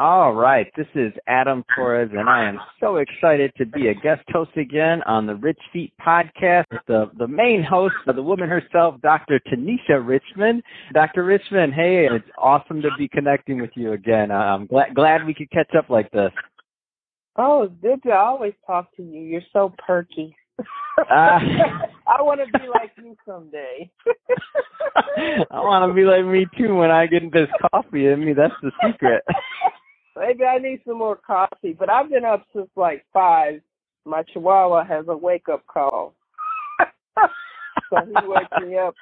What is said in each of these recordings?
All right, this is Adam Torres, and I am so excited to be a guest host again on the Rich Feet podcast. With the the main host, the woman herself, Dr. Tanisha Richmond. Dr. Richmond, hey, it's awesome to be connecting with you again. I'm glad glad we could catch up like this. Oh, it's good to always talk to you. You're so perky. Uh, I want to be like you someday. I want to be like me too when I get this coffee in me. That's the secret. Maybe I need some more coffee, but I've been up since like five. My chihuahua has a wake up call. so he wakes me up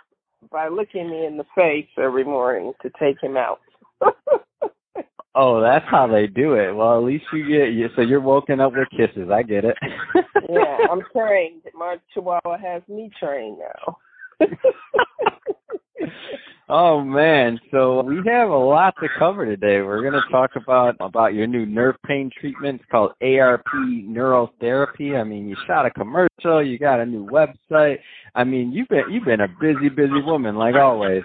by looking me in the face every morning to take him out. oh, that's how they do it. Well, at least you get you. So you're woken up with kisses. I get it. yeah, I'm trained. My chihuahua has me trained now. Oh man, so we have a lot to cover today. We're going to talk about about your new nerve pain treatment. It's called ARP Neurotherapy. I mean, you shot a commercial, you got a new website. I mean, you've been you've been a busy, busy woman like always.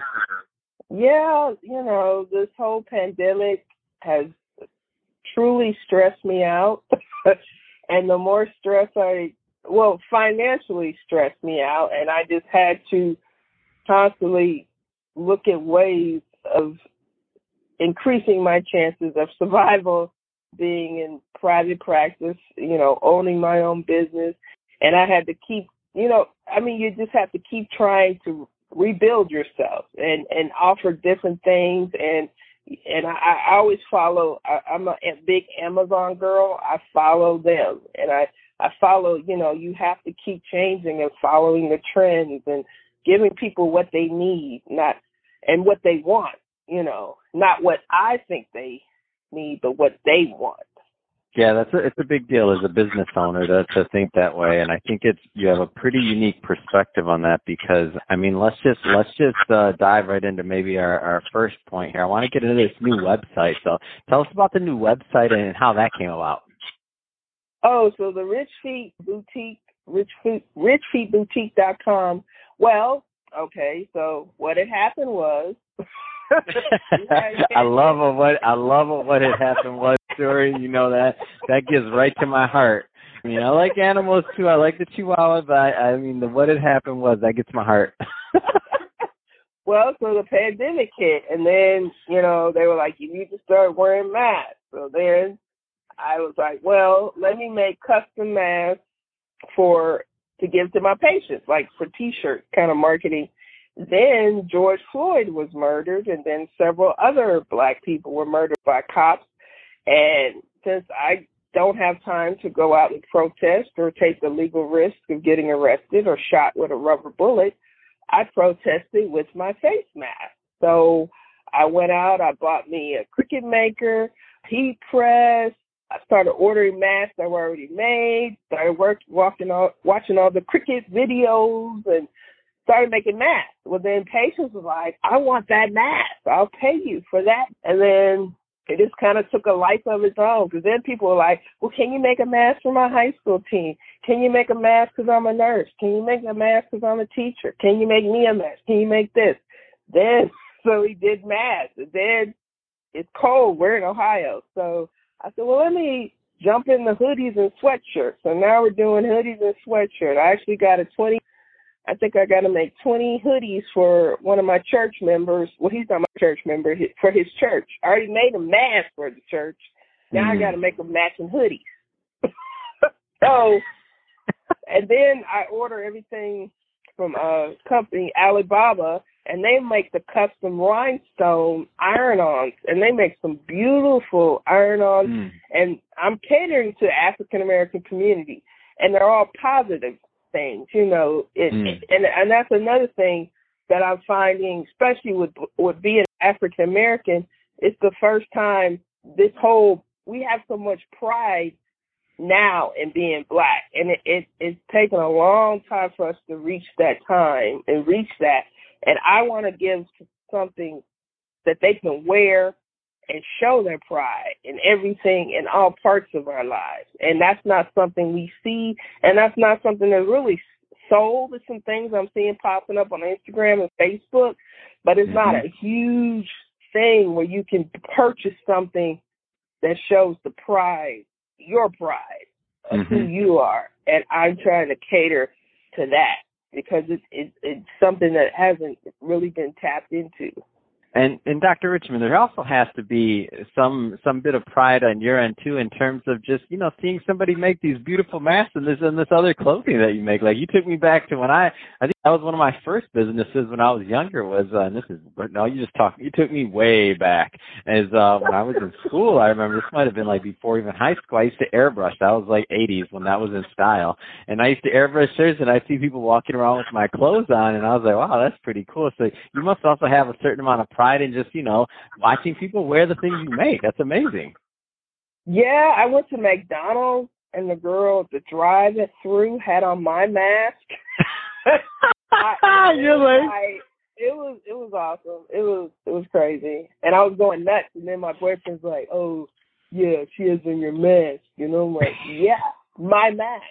Yeah, you know, this whole pandemic has truly stressed me out. and the more stress I well, financially stressed me out and I just had to constantly look at ways of increasing my chances of survival being in private practice, you know, owning my own business. And I had to keep, you know, I mean, you just have to keep trying to rebuild yourself and, and offer different things. And, and I, I always follow, I, I'm a big Amazon girl. I follow them and I, I follow, you know, you have to keep changing and following the trends and giving people what they need, not and what they want, you know, not what I think they need, but what they want. Yeah, that's a, it's a big deal as a business owner to to think that way, and I think it's you have a pretty unique perspective on that because I mean let's just let's just uh, dive right into maybe our our first point here. I want to get into this new website. So tell us about the new website and how that came about. Oh, so the Rich Feet Boutique, Rich Feet, RichFeetBoutique.com. Well, okay, so what had happened was. I love what I love what had happened was story. You know that that gets right to my heart. I mean, I like animals too. I like the Chihuahua, but I, I mean, the what had happened was that gets my heart. well, so the pandemic hit, and then you know they were like, you need to start wearing masks. So then I was like, well, let me make custom masks for to give to my patients, like for T-shirt kind of marketing. Then George Floyd was murdered, and then several other black people were murdered by cops. And since I don't have time to go out and protest or take the legal risk of getting arrested or shot with a rubber bullet, I protested with my face mask. So I went out, I bought me a Cricut Maker, heat press, I started ordering masks that were already made. Started work, walking all, watching all the Cricut videos, and started making masks. Well, then patients was like, "I want that mask. I'll pay you for that." And then it just kind of took a life of its own. Because then people were like, "Well, can you make a mask for my high school team? Can you make a mask because I'm a nurse? Can you make a mask because I'm a teacher? Can you make me a mask? Can you make this?" Then so he did masks. And then it's cold. We're in Ohio, so I said, well, let me jump in the hoodies and sweatshirts. So now we're doing hoodies and sweatshirts. I actually got a 20, I think I got to make 20 hoodies for one of my church members. Well, he's not my church member, for his church. I already made a mask for the church. Now mm. I got to make them matching hoodies. so, and then I order everything from a company, Alibaba, and they make the custom rhinestone iron-ons, and they make some beautiful iron-ons. Mm. And I'm catering to African American community, and they're all positive things, you know. It, mm. and and that's another thing that I'm finding, especially with with being African American. It's the first time this whole we have so much pride now in being black, and it, it it's taken a long time for us to reach that time and reach that and I want to give something that they can wear and show their pride in everything in all parts of our lives. And that's not something we see, and that's not something that really sold. There's some things I'm seeing popping up on Instagram and Facebook, but it's mm-hmm. not a huge thing where you can purchase something that shows the pride, your pride of Mm-hmm. who you are. And I'm trying to cater to that because it's it, it's something that hasn't really been tapped into. And and Dr. Richmond, there also has to be some some bit of pride on your end too, in terms of just you know seeing somebody make these beautiful masks and this and this other clothing that you make. Like you took me back to when I I think that was one of my first businesses when I was younger. Was uh, and this is no, you just talk. You took me way back as uh when I was in school. I remember this might have been like before even high school. I used to airbrush. That was like 80s when that was in style, and I used to airbrush shirts and I see people walking around with my clothes on, and I was like, wow, that's pretty cool. So you must also have a certain amount of pride in just you know watching people wear the things you make. That's amazing. Yeah, I went to McDonald's and the girl the drive through had on my mask. I, You're like- I, it was it was awesome. It was it was crazy, and I was going nuts. And then my boyfriend's like, "Oh, yeah, she is in your mask," you know. I'm like, "Yeah, my mask."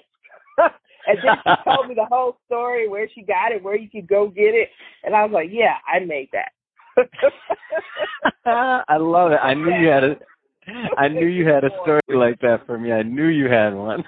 and then she told me the whole story, where she got it, where you could go get it, and I was like, "Yeah, I made that." I love it. I knew you had a I knew you had a story like that for me. I knew you had one.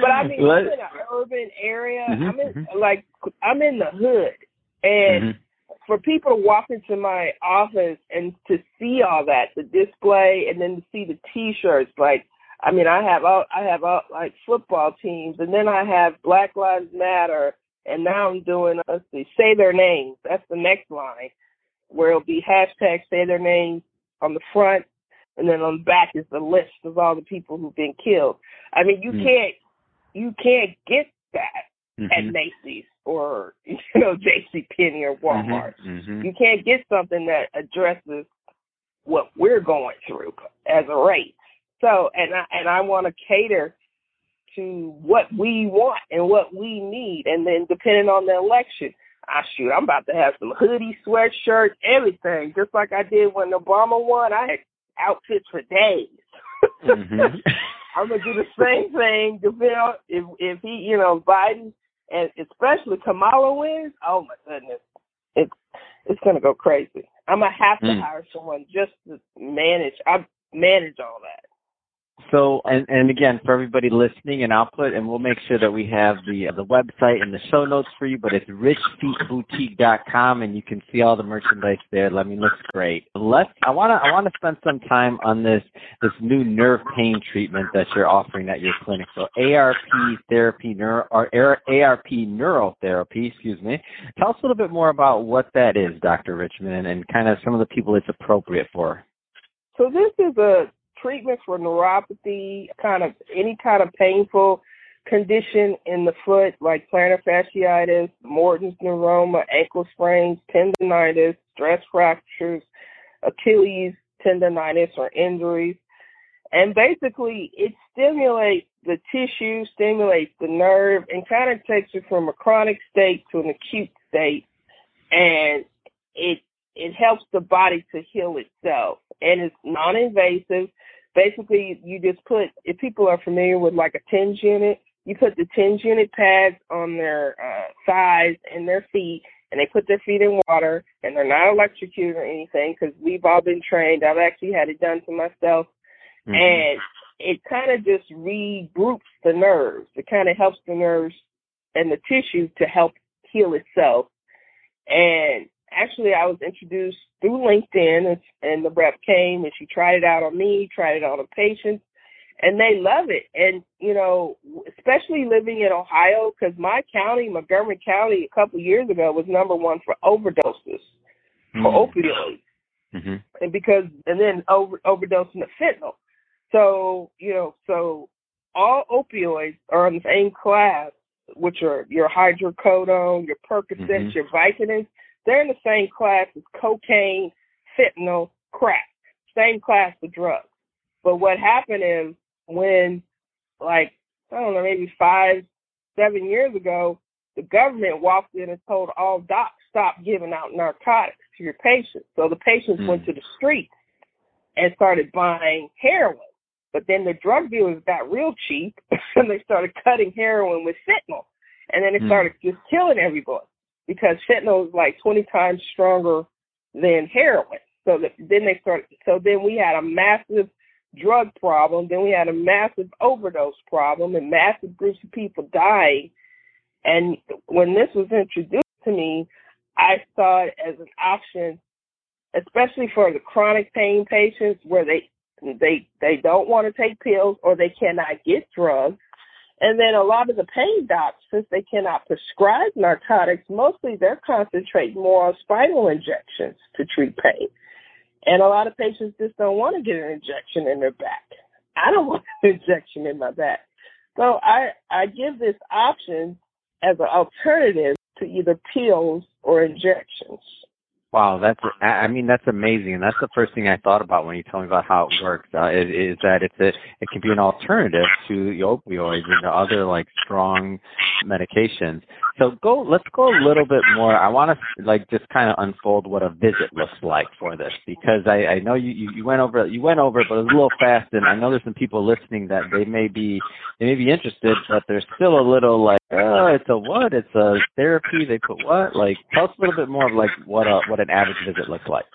But I mean, Let- I'm in an urban area. Mhm, I'm in like I'm in the hood, and Mhm. for people to walk into my office and to see all that, the display, and then to see the T-shirts, like I mean, I have all I have all like football teams, and then I have Black Lives Matter, and now I'm doing let's see, say their names. That's the next line, where it'll be hashtag say their names on the front, and then on the back is the list of all the people who've been killed. I mean, you Mm. can't you can't get that at Mhm. Macy's or you know J.C. Penney or Walmart. Mhm. You can't get something that addresses what we're going through as a race. So, and I and I want to cater to what we want and what we need, and then depending on the election, I shoot, I'm about to have some hoodie, sweatshirts, everything, just like I did when Obama won. I had outfits for days. Mhm. I'm gonna do the same thing. On if if he, you know, Biden and especially Kamala wins. Oh my goodness, it's it's gonna go crazy. I'm gonna have to Mm. hire someone just to manage. I manage all that. So, and, and again, for everybody listening and output, and we'll make sure that we have the uh, the website and the show notes for you, but it's richfeetboutique.com and you can see all the merchandise there. I mean, looks great. Let's, I want to, I want to spend some time on this, this new nerve pain treatment that you're offering at your clinic. So ARP therapy, neuro, or ARP neurotherapy, excuse me. Tell us a little bit more about what that is, Dr. Richmond, and, and kind of some of the people it's appropriate for. So this is a treatment for neuropathy, kind of any kind of painful condition in the foot, like plantar fasciitis, Morton's neuroma, ankle sprains, tendonitis, stress fractures, Achilles tendonitis or injuries. And basically, it stimulates the tissue, stimulates the nerve, and kind of takes you from a chronic state to an acute state. And it it helps the body to heal itself, and it's non-invasive. Basically, you just put if people are familiar with like a TENS unit, you put the TENS unit pads on their uh, thighs and their feet, and they put their feet in water, and they're not electrocuted or anything because we've all been trained. I've actually had it done to myself, Mhm. and it kind of just regroups the nerves. It kind of helps the nerves and the tissue to help heal itself. And actually, I was introduced through LinkedIn, and, and the rep came and she tried it out on me, tried it out on patients, and they love it. And you know, especially living in Ohio, because my county, Montgomery County, a couple years ago was number one for overdoses for Mhm. opioids Mhm. and because and then over overdosing of fentanyl. So you know, so all opioids are in the same class, which are your hydrocodone, your Percocets, Mhm. your Vicodins. They're in the same class as cocaine, fentanyl, crack. Same class of drugs. But what happened is when, like, I don't know, maybe five, seven years ago, the government walked in and told all docs stop giving out narcotics to your patients. So the patients Mm. went to the streets and started buying heroin. But then the drug dealers got real cheap and they started cutting heroin with fentanyl. And then they Mm. started just killing everybody because fentanyl is like 20 times stronger than heroin. So that, then they started, so then we had a massive drug problem. Then we had a massive overdose problem and massive groups of people dying. And when this was introduced to me, I saw it as an option, especially for the chronic pain patients where they they they don't want to take pills or they cannot get drugs. And then a lot of the pain docs, since they cannot prescribe narcotics, mostly they're concentrating more on spinal injections to treat pain. And a lot of patients just don't want to get an injection in their back. I don't want an injection in my back. So I, I give this option as an alternative to either pills or injections. Wow, that's I mean that's amazing, and that's the first thing I thought about when you told me about how it works. Uh, is, is that it's a it can be an alternative to the opioids and the other like strong medications. So go, let's go a little bit more. I want to like just kind of unfold what a visit looks like for this because I, I know you, you, went over you went over, but it was a little fast, and I know there's some people listening that they may be they may be interested, but there's still a little like oh, it's a what? It's a therapy. They put what? Like tell us a little bit more of like what a what an average visit looks like.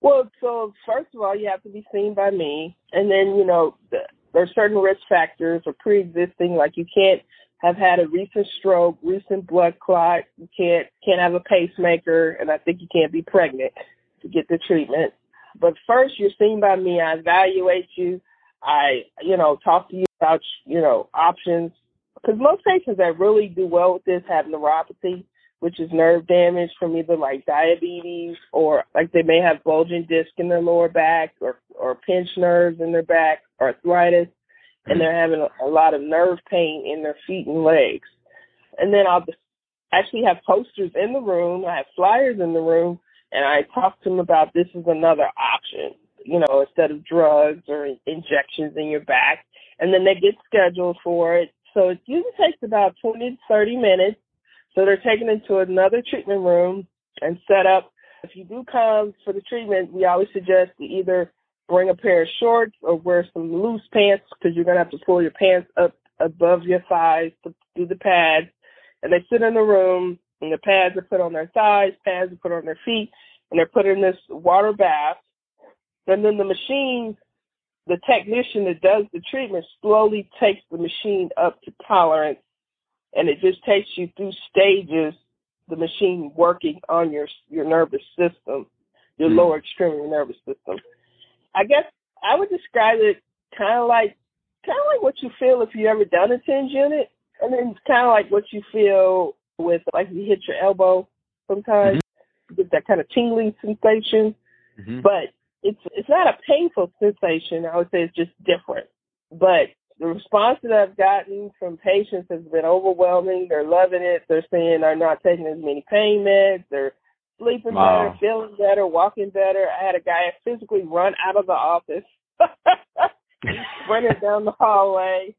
Well, so first of all, you have to be seen by me, and then you know the, there are certain risk factors or pre-existing, like you can't have had a recent stroke, recent blood clot. You can't can't have a pacemaker, and I think you can't be pregnant to get the treatment. But first, you're seen by me. I evaluate you. I, you know, talk to you about, you know, options. Because most patients that really do well with this have neuropathy, which is nerve damage from either like diabetes or like they may have bulging disc in their lower back or, or pinched nerves in their back, arthritis and they're having a, a lot of nerve pain in their feet and legs. And then I'll actually have posters in the room. I have flyers in the room, and I talk to them about this is another option, you know, instead of drugs or injections in your back. And then they get scheduled for it. So it usually takes about 20 to 30 minutes. So they're taken into another treatment room and set up. If you do come for the treatment, we always suggest to either bring a pair of shorts or wear some loose pants because you're going to have to pull your pants up above your thighs to do the pads. And they sit in the room and the pads are put on their thighs, pads are put on their feet, and they're put in this water bath. And then the machine, the technician that does the treatment slowly takes the machine up to tolerance and it just takes you through stages, the machine working on your your nervous system, your mm. lower extremity nervous system. I guess I would describe it kind of like kind of like what you feel if you ever done a TENS unit, and then it's kind of like what you feel with like you hit your elbow sometimes, mm-hmm. you get that kind of tingling sensation, mm-hmm. but it's it's not a painful sensation. I would say it's just different, but the response that I've gotten from patients has been overwhelming. They're loving it. They're saying they're not taking as many pain meds. They're sleeping wow. better, feeling better, walking better. I had a guy physically run out of the office, running down the hallway.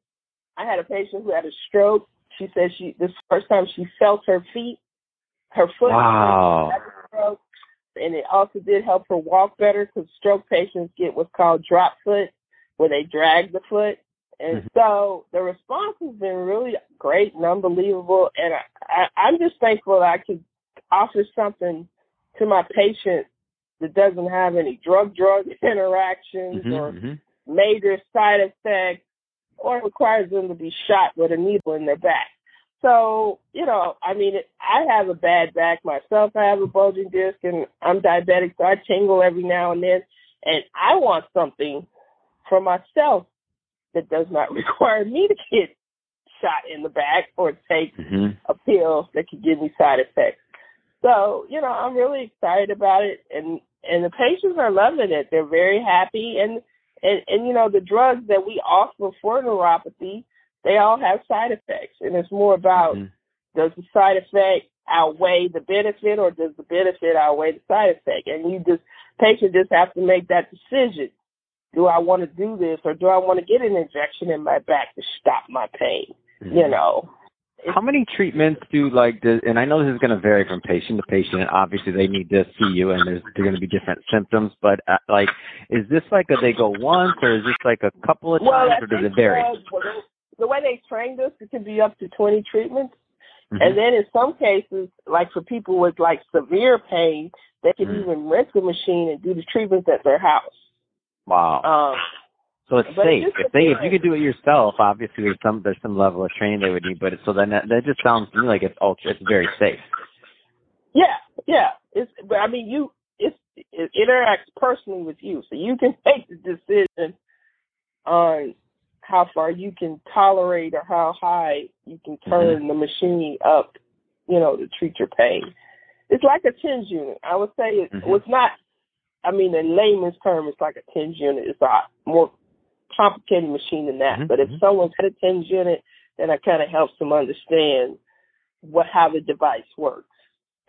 I had a patient who had a stroke. She said she this first time she felt her feet, her foot. Wow. Stroke, and it also did help her walk better because stroke patients get what's called drop foot, where they drag the foot. And mm-hmm. so the response has been really great and unbelievable. And I, I, I'm just thankful that I could offer something to my patient that doesn't have any drug drug interactions mm-hmm, or mm-hmm. major side effects or requires them to be shot with a needle in their back. So, you know, I mean, I have a bad back myself. I have a bulging disc and I'm diabetic, so I tingle every now and then. And I want something for myself that does not require me to get shot in the back or take mm-hmm. a pill that could give me side effects. So, you know, I'm really excited about it and and the patients are loving it. They're very happy and and, and you know, the drugs that we offer for neuropathy, they all have side effects. And it's more about mm-hmm. does the side effect outweigh the benefit or does the benefit outweigh the side effect? And you just patient just have to make that decision. Do I want to do this or do I want to get an injection in my back to stop my pain? Mm-hmm. You know how many treatments do like the, and I know this is going to vary from patient to patient and obviously they need to see you and there's there going to be different symptoms but uh, like is this like a they go once or is this like a couple of well, times or does it vary the way they trained us it can be up to 20 treatments mm-hmm. and then in some cases like for people with like severe pain they can mm-hmm. even rent the machine and do the treatments at their house Wow. Um, so it's but safe. it If they if you could do it yourself, obviously there's some there's some level of training they would need. But it, so then that, that just sounds to me like it's ultra. It's very safe. Yeah, yeah. It's but I mean you it's it interacts personally with you. So you can make the decision on how far you can tolerate or how high you can turn the machine up, you know, to treat your pain. It's like a TENS unit. I would say it Mhm. was not I mean in layman's term it's like a TENS unit. It's a more complicated machine than that. Mhm, But if mhm. someone's had a TENS unit, then it kind of helps them understand what how the device works.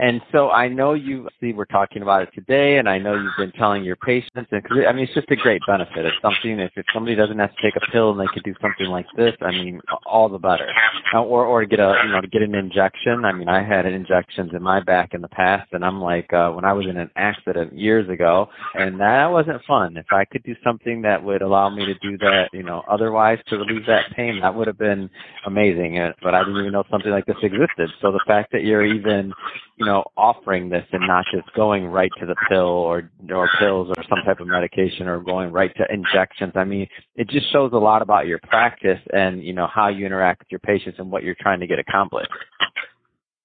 And so I know you see we're talking about it today, and I know you've been telling your patients, and I mean it's just a great benefit. It's something if, if somebody doesn't have to take a pill and they could do something like this, I mean all the better. Uh, Or or get a you know to get an injection. I mean I had injections in my back in the past, and I'm like uh, when I was in an accident years ago, and that wasn't fun. If I could do something that would allow me to do that, you know, otherwise to relieve that pain, that would have been amazing. Uh, But I didn't even know something like this existed. So the fact that you're even you know, offering this and not just going right to the pill or or pills or some type of medication or going right to injections. I mean, it just shows a lot about your practice and you know how you interact with your patients and what you're trying to get accomplished.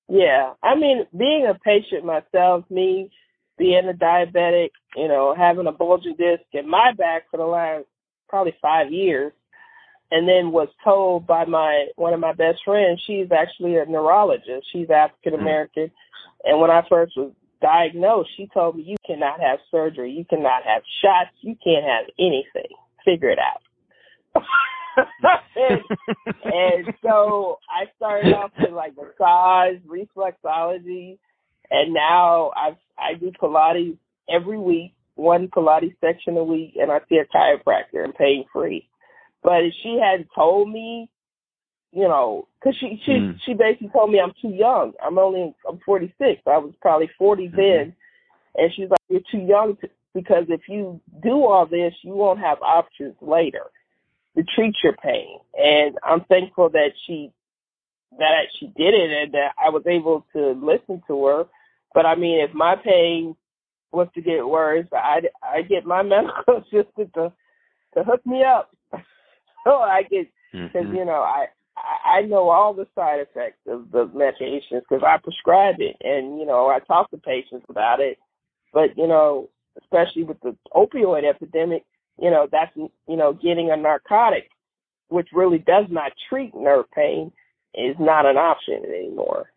Yeah, I mean, being a patient myself, me being a diabetic, you know, having a bulging disc in my back for the last probably five years, and then was told by my one of my best friends, she's actually a neurologist. She's African American, mm-hmm. and when I first was diagnosed, she told me you cannot have surgery, you cannot have shots, you can't have anything. Figure it out. and, and so I started off with like massage, reflexology, and now I I do Pilates every week, one Pilates section a week, and I see a chiropractor and pain free. But if she had told me, you know, because she she Mm. she basically told me I'm too young. I'm only I'm 46. I was probably 40 then, and she's like, you're too young to, because if you do all this, you won't have options later to treat your pain. And I'm thankful that she that she did it and that I was able to listen to her. But I mean, if my pain was to get worse, I I get my medical assistant to to hook me up so I get because Mhm. you know I I I know all the side effects of the medications because I prescribe it and you know I talk to patients about it. But you know, especially with the opioid epidemic, you know that's you know getting a narcotic, which really does not treat nerve pain, is not an option anymore.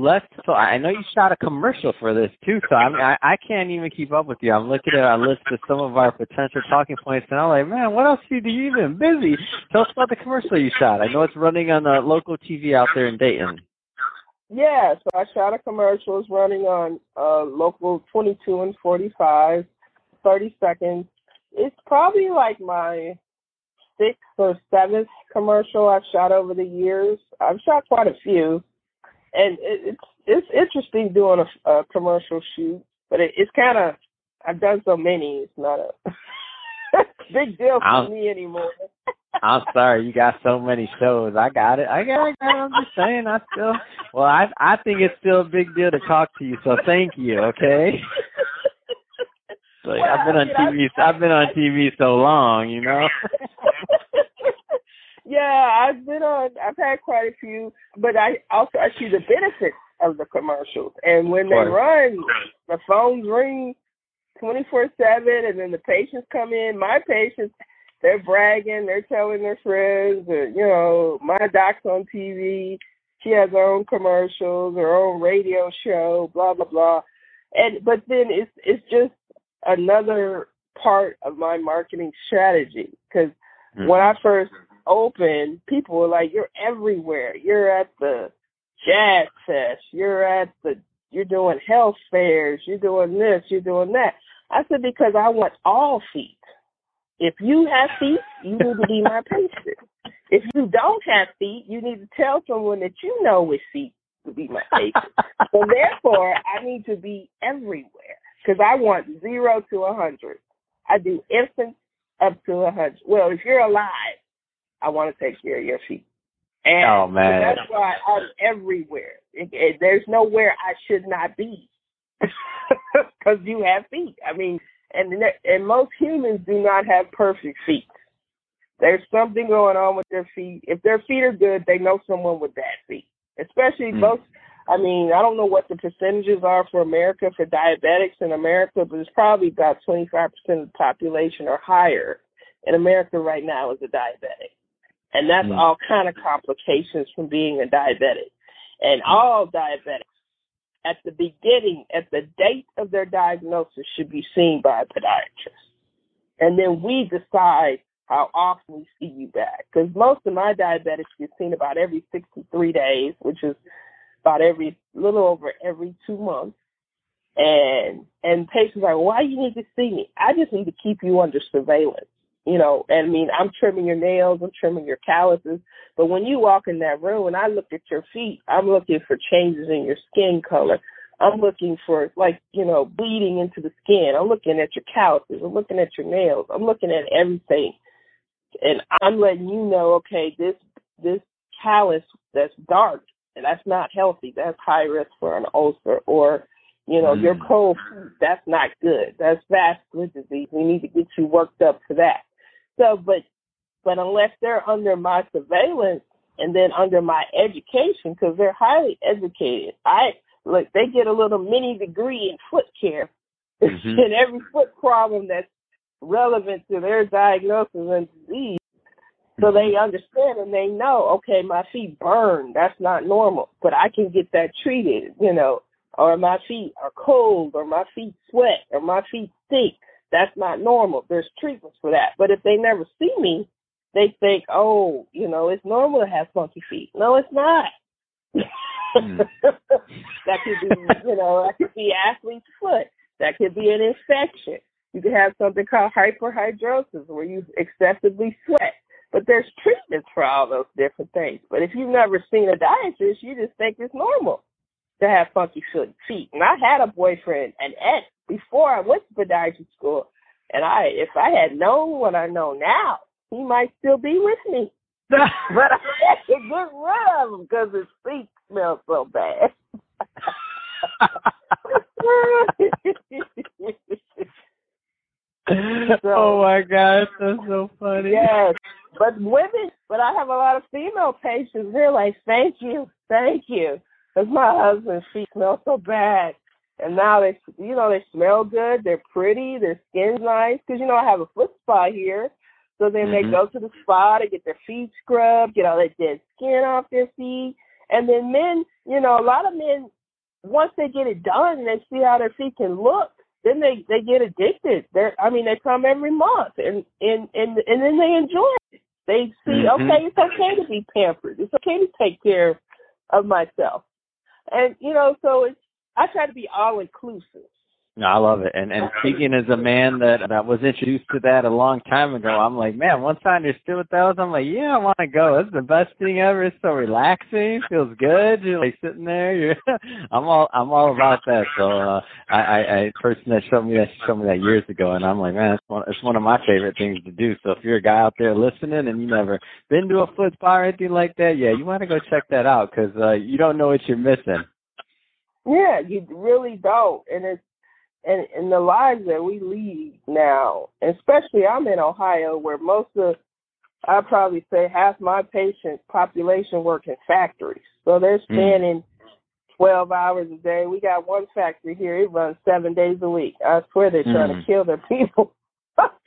Let's. So I know you shot a commercial for this too. So I mean, I, I can't even keep up with you. I'm looking at our list of some of our potential talking points, and I'm like, man, what else do you even busy? Tell us about the commercial you shot. I know it's running on the local TV out there in Dayton. Yeah, so I shot a commercial. It's running on uh, local 22 and 45, 30 seconds. It's probably like my sixth or seventh commercial I've shot over the years. I've shot quite a few, and it, it's it's interesting doing a, a commercial shoot, but it, it's kind of I've done so many. It's not a big deal for I'll- me anymore. I'm sorry, you got so many shows. I got it. I got it. I'm just saying. I still. Well, I I think it's still a big deal to talk to you. So thank you. Okay. Like, I've been on I TV. I've been on TV so long, you know. Yeah, I've been on. I've had quite a few, but I also I see the benefits of the commercials. And when they run, the phones ring twenty four seven, and then the patients come in. My patients, they're bragging, they're telling their friends, or, you know, my doc's on TV. She has her own commercials, her own radio show, blah blah blah. And but then it's it's just another part of my marketing strategy because when I hmm. first opened, people were like, "You're everywhere. You're at the Jazz Fest. You're at the. You're doing health fairs. You're doing this. You're doing that." I said because I want all feet. If you have feet, you need to be my patient. If you don't have feet, you need to tell someone that you know with feet to be my patient. so therefore, I need to be everywhere because I want zero to a hundred. I do infants up to a hundred. Well, if you're alive, I want to take care of your feet. And Oh, man. that's why I'm everywhere. It, it, there's nowhere I should not be because you have feet. I mean, and and most humans do not have perfect feet. There's something going on with their feet. If their feet are good, they know someone with bad feet. Especially mm. most. I mean, I don't know what the percentages are for America for diabetics in America, but it's probably about 25% of the population or higher in America right now is a diabetic. And that's mm. all kind of complications from being a diabetic. And all diabetics at the beginning, at the date of their diagnosis, should be seen by a podiatrist. And then we decide how often we see you back. Because most of my diabetics get seen about every 63 days, which is about every little over every two months. And and patients are like, why you need to see me? I just need to keep you under surveillance you know, and I mean, I'm trimming your nails, I'm trimming your calluses, but when you walk in that room and I look at your feet, I'm looking for changes in your skin color. I'm looking for like, you know, bleeding into the skin. I'm looking at your calluses. I'm looking at your nails. I'm looking at everything. And I'm letting you know, okay, this this callus that's dark and that's not healthy. That's high risk for an ulcer or you know, mm. your cold that's not good. That's vascular disease. We need to get you worked up for that. So, but but unless they're under my surveillance and then under my education, because they're highly educated, I look they get a little mini degree in foot care mm-hmm. and every foot problem that's relevant to their diagnosis and disease. So they mm-hmm. understand and they know, okay, my feet burn. That's not normal, but I can get that treated, you know, or my feet are cold, or my feet sweat, or my feet stink. That's not normal. There's treatments for that. But if they never see me, they think, oh, you know, it's normal to have funky feet. No, it's not. Mm. that could be, you know, that could be athlete's foot. That could be an infection. You could have something called hyperhidrosis where you excessively sweat. But there's treatments for all those different things. But if you've never seen a dietitian, you just think it's normal to have funky feet. And I had a boyfriend, an ex, before I went to podiatry school. And I, if I had known what I know now, he might still be with me. but I had to get rid of him because his feet smell so bad. so, oh my gosh, that's so funny. Yes, but women, but I have a lot of female patients. They're like, "Thank you, thank you," because my husband's feet smell so bad. And now they, you know, they smell good. They're pretty. Their skin's nice. Because you know, I have a foot spa here, so then mm-hmm. they go to the spa to get their feet scrubbed, get all that dead skin off their feet, and then men, you know, a lot of men, once they get it done and they see how their feet can look, then they they get addicted. They're, I mean, they come every month, and and and and then they enjoy it. They see, mm-hmm. okay, it's okay to be pampered. It's okay to take care of myself. And you know, so it's I try to be all inclusive. No, I love it. And and speaking as a man that that was introduced to that a long time ago, I'm like, man, once I understood what that was, I'm like, yeah, I want to go. It's the best thing ever. It's so relaxing. Feels good. You're like sitting there. You're, I'm all I'm all about that. So uh, I, I I person that showed me that showed me that years ago, and I'm like, man, it's one it's one of my favorite things to do. So if you're a guy out there listening and you never been to a foot spa or anything like that, yeah, you want to go check that out because uh, you don't know what you're missing. Yeah, you really don't, and it's and in the lives that we lead now, especially I'm in Ohio, where most of I probably say half my patient population work in factories, so they're mm. spending mm. 12 hours a day. We got one factory here; it runs seven days a week. I swear they're mm. trying to mm. kill their people.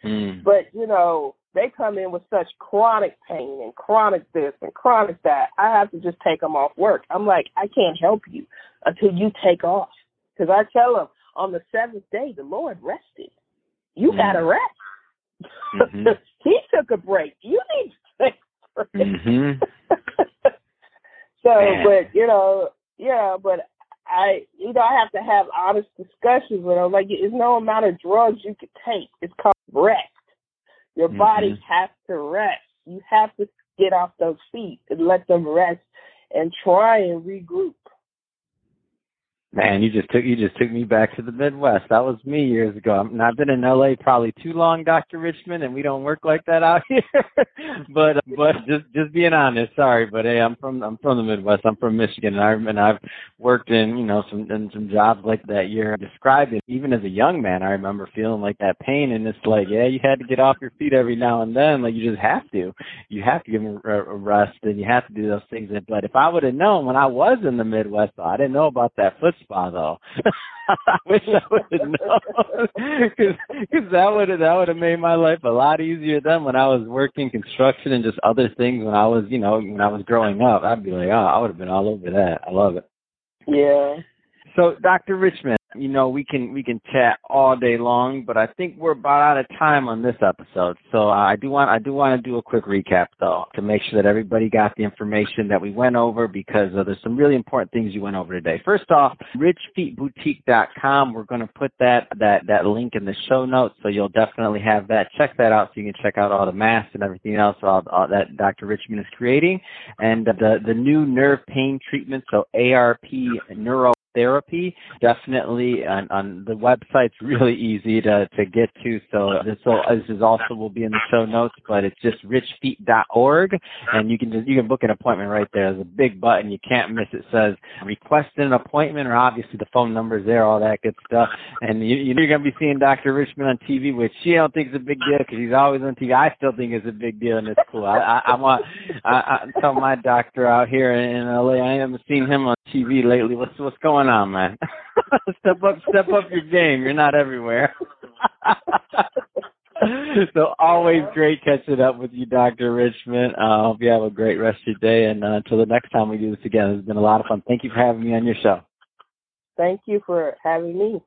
mm. But you know, they come in with such chronic pain and chronic this and chronic that. I have to just take them off work. I'm like, I can't help you until you take off. Because I tell them on the seventh day, the Lord rested. You mm. got to rest. Mm-hmm. he took a break. You need to take a break. Mm-hmm. so, Man. but you know, yeah, but I, you know, I have to have honest discussions with them. Like, there's no amount of drugs you could take. It's called rest. Your mm-hmm. body has to rest. You have to get off those feet and let them rest and try and regroup. Man, you just took you just took me back to the Midwest. That was me years ago. I'm, I've been in LA probably too long, Doctor Richmond, and we don't work like that out here. but but just just being honest, sorry, but hey, I'm from I'm from the Midwest. I'm from Michigan, and I and I've worked in you know some in some jobs like that. You're describing even as a young man, I remember feeling like that pain, and it's like yeah, you had to get off your feet every now and then. Like you just have to, you have to give them a, rest, and you have to do those things. But if I would have known when I was in the Midwest, I didn't know about that foot spa though. I wish I would have known because that would have that would have made my life a lot easier then when I was working construction and just other things when I was you know when I was growing up. I'd be like, oh, I would have been all over that. I love it. Yeah. So, Dr. Richmond, you know, we can we can chat all day long, but I think we're about out of time on this episode. So uh, I do want I do want to do a quick recap though to make sure that everybody got the information that we went over because uh, there's some really important things you went over today. First off, richfeetboutique.com. We're going to put that that that link in the show notes, so you'll definitely have that. Check that out so you can check out all the masks and everything else all, all that Dr. Richmond is creating, and the the new nerve pain treatment. So ARP neuro therapy. Definitely on, on the website's really easy to, to get to. So this will, this is also will be in the show notes, but it's just richfeet.org and you can just, you can book an appointment right there. There's a big button. You can't miss it. it says request an appointment or obviously the phone number's there, all that good stuff. And you, you're going to be seeing Dr. Richmond on TV, which she don't think is a big deal because he's always on TV. I still think it's a big deal and it's cool. I, I, I want, I tell my doctor out here in LA, I haven't seen him on TV lately. What's, what's going going on, man? step up, step up your game. You're not everywhere. so always great catching up with you, Dr. Richmond. I uh, hope you have a great rest of your day. And uh, until the next time we do this again, it's been a lot of fun. Thank you for having me on your show. Thank you for having me.